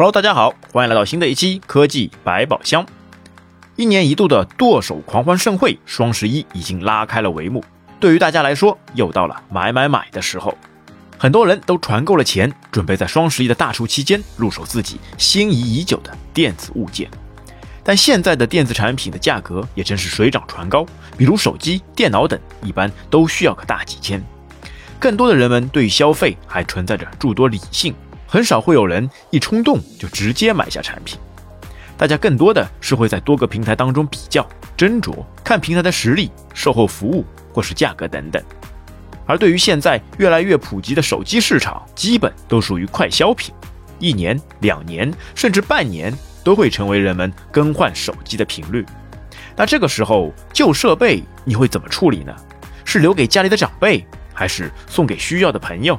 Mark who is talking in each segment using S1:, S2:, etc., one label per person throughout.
S1: Hello，大家好，欢迎来到新的一期科技百宝箱。一年一度的剁手狂欢盛会双十一已经拉开了帷幕，对于大家来说，又到了买买买的时候。很多人都攒够了钱，准备在双十一的大促期间入手自己心仪已久的电子物件。但现在的电子产品的价格也真是水涨船高，比如手机、电脑等，一般都需要个大几千。更多的人们对消费还存在着诸多理性。很少会有人一冲动就直接买下产品，大家更多的是会在多个平台当中比较斟酌，看平台的实力、售后服务或是价格等等。而对于现在越来越普及的手机市场，基本都属于快消品，一年、两年甚至半年都会成为人们更换手机的频率。那这个时候旧设备你会怎么处理呢？是留给家里的长辈，还是送给需要的朋友？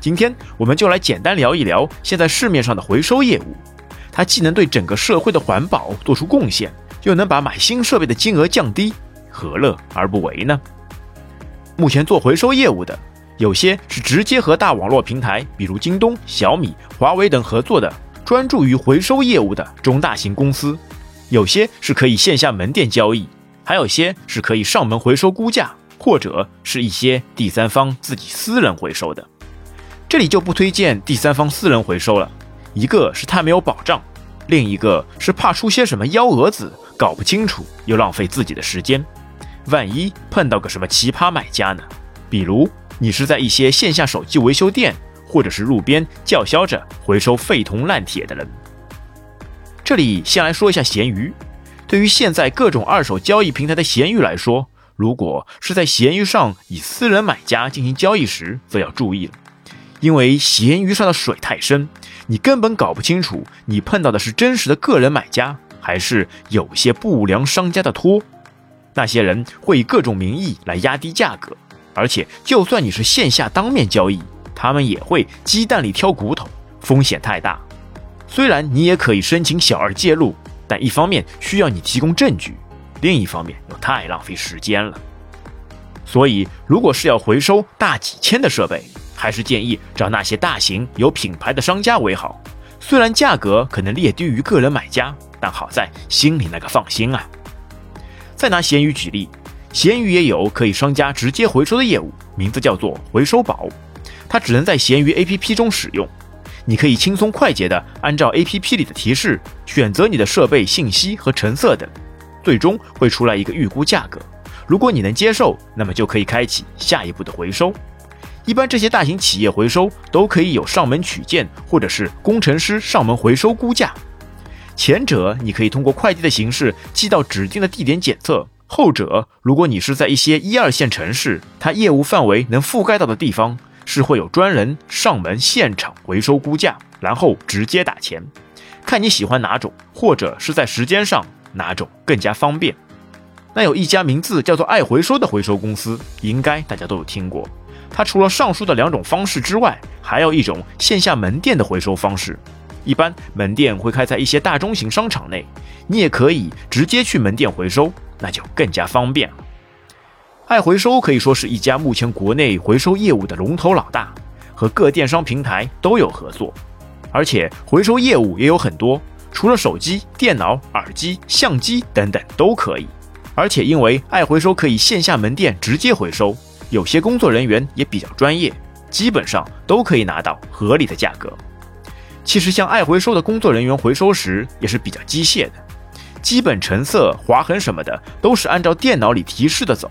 S1: 今天我们就来简单聊一聊现在市面上的回收业务，它既能对整个社会的环保做出贡献，又能把买新设备的金额降低，何乐而不为呢？目前做回收业务的，有些是直接和大网络平台，比如京东、小米、华为等合作的，专注于回收业务的中大型公司；有些是可以线下门店交易，还有些是可以上门回收估价，或者是一些第三方自己私人回收的。这里就不推荐第三方私人回收了，一个是太没有保障，另一个是怕出些什么幺蛾子，搞不清楚又浪费自己的时间，万一碰到个什么奇葩买家呢？比如你是在一些线下手机维修店，或者是路边叫嚣着回收废铜烂铁的人。这里先来说一下闲鱼，对于现在各种二手交易平台的闲鱼来说，如果是在闲鱼上以私人买家进行交易时，则要注意了。因为闲鱼上的水太深，你根本搞不清楚你碰到的是真实的个人买家，还是有些不良商家的托。那些人会以各种名义来压低价格，而且就算你是线下当面交易，他们也会鸡蛋里挑骨头，风险太大。虽然你也可以申请小二介入，但一方面需要你提供证据，另一方面又太浪费时间了。所以，如果是要回收大几千的设备，还是建议找那些大型有品牌的商家为好，虽然价格可能略低于个人买家，但好在心里那个放心啊。再拿闲鱼举例，闲鱼也有可以商家直接回收的业务，名字叫做回收宝，它只能在闲鱼 APP 中使用，你可以轻松快捷的按照 APP 里的提示选择你的设备信息和成色等，最终会出来一个预估价格，如果你能接受，那么就可以开启下一步的回收。一般这些大型企业回收都可以有上门取件，或者是工程师上门回收估价。前者你可以通过快递的形式寄到指定的地点检测；后者，如果你是在一些一二线城市，它业务范围能覆盖到的地方，是会有专人上门现场回收估价，然后直接打钱。看你喜欢哪种，或者是在时间上哪种更加方便。那有一家名字叫做爱回收的回收公司，应该大家都有听过。它除了上述的两种方式之外，还有一种线下门店的回收方式。一般门店会开在一些大中型商场内，你也可以直接去门店回收，那就更加方便了。爱回收可以说是一家目前国内回收业务的龙头老大，和各电商平台都有合作，而且回收业务也有很多，除了手机、电脑、耳机、相机等等都可以。而且因为爱回收可以线下门店直接回收。有些工作人员也比较专业，基本上都可以拿到合理的价格。其实像爱回收的工作人员回收时也是比较机械的，基本成色、划痕什么的都是按照电脑里提示的走。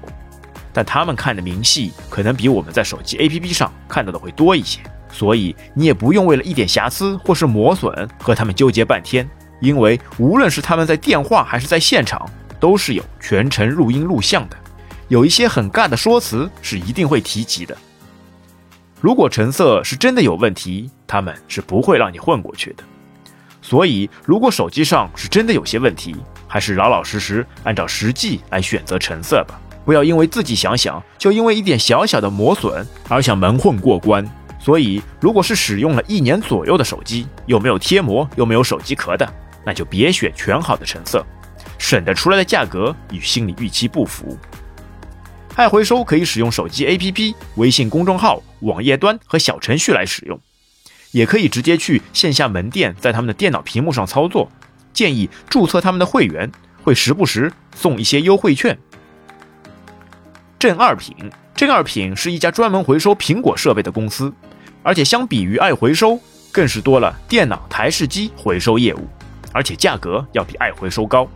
S1: 但他们看的明细可能比我们在手机 APP 上看到的会多一些，所以你也不用为了一点瑕疵或是磨损和他们纠结半天，因为无论是他们在电话还是在现场，都是有全程录音录像的。有一些很尬的说辞是一定会提及的。如果成色是真的有问题，他们是不会让你混过去的。所以，如果手机上是真的有些问题，还是老老实实按照实际来选择成色吧。不要因为自己想想，就因为一点小小的磨损而想蒙混过关。所以，如果是使用了一年左右的手机，又没有贴膜，又没有手机壳的，那就别选全好的成色，省得出来的价格与心理预期不符。爱回收可以使用手机 APP、微信公众号、网页端和小程序来使用，也可以直接去线下门店，在他们的电脑屏幕上操作。建议注册他们的会员，会时不时送一些优惠券。正二品，正二品是一家专门回收苹果设备的公司，而且相比于爱回收，更是多了电脑、台式机回收业务，而且价格要比爱回收高。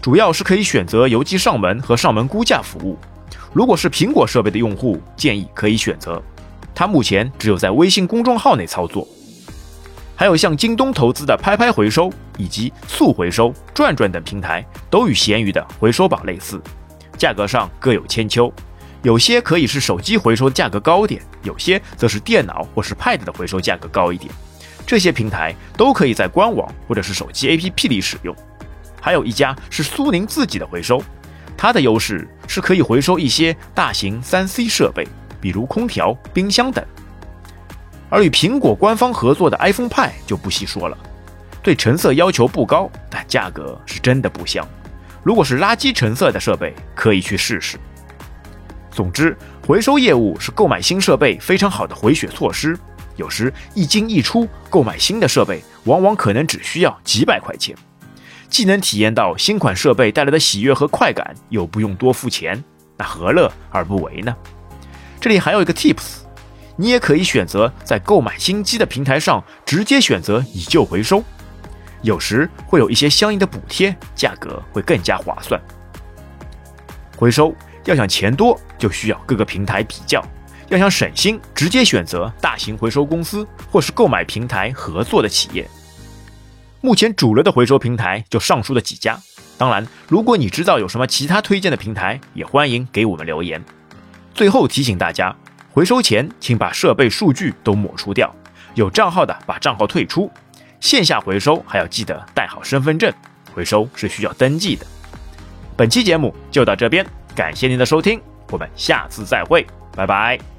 S1: 主要是可以选择邮寄上门和上门估价服务。如果是苹果设备的用户，建议可以选择。它目前只有在微信公众号内操作。还有像京东投资的拍拍回收以及速回收、转转等平台，都与闲鱼的回收宝类似，价格上各有千秋。有些可以是手机回收价格高点，有些则是电脑或是 Pad 的回收价格高一点。这些平台都可以在官网或者是手机 APP 里使用。还有一家是苏宁自己的回收。它的优势是可以回收一些大型三 C 设备，比如空调、冰箱等。而与苹果官方合作的 iPhone 派就不细说了，对成色要求不高，但价格是真的不香。如果是垃圾成色的设备，可以去试试。总之，回收业务是购买新设备非常好的回血措施。有时一进一出，购买新的设备往往可能只需要几百块钱。既能体验到新款设备带来的喜悦和快感，又不用多付钱，那何乐而不为呢？这里还有一个 tips，你也可以选择在购买新机的平台上直接选择以旧回收，有时会有一些相应的补贴，价格会更加划算。回收要想钱多，就需要各个平台比较；要想省心，直接选择大型回收公司或是购买平台合作的企业。目前主流的回收平台就上述的几家。当然，如果你知道有什么其他推荐的平台，也欢迎给我们留言。最后提醒大家，回收前请把设备数据都抹除掉，有账号的把账号退出。线下回收还要记得带好身份证，回收是需要登记的。本期节目就到这边，感谢您的收听，我们下次再会，拜拜。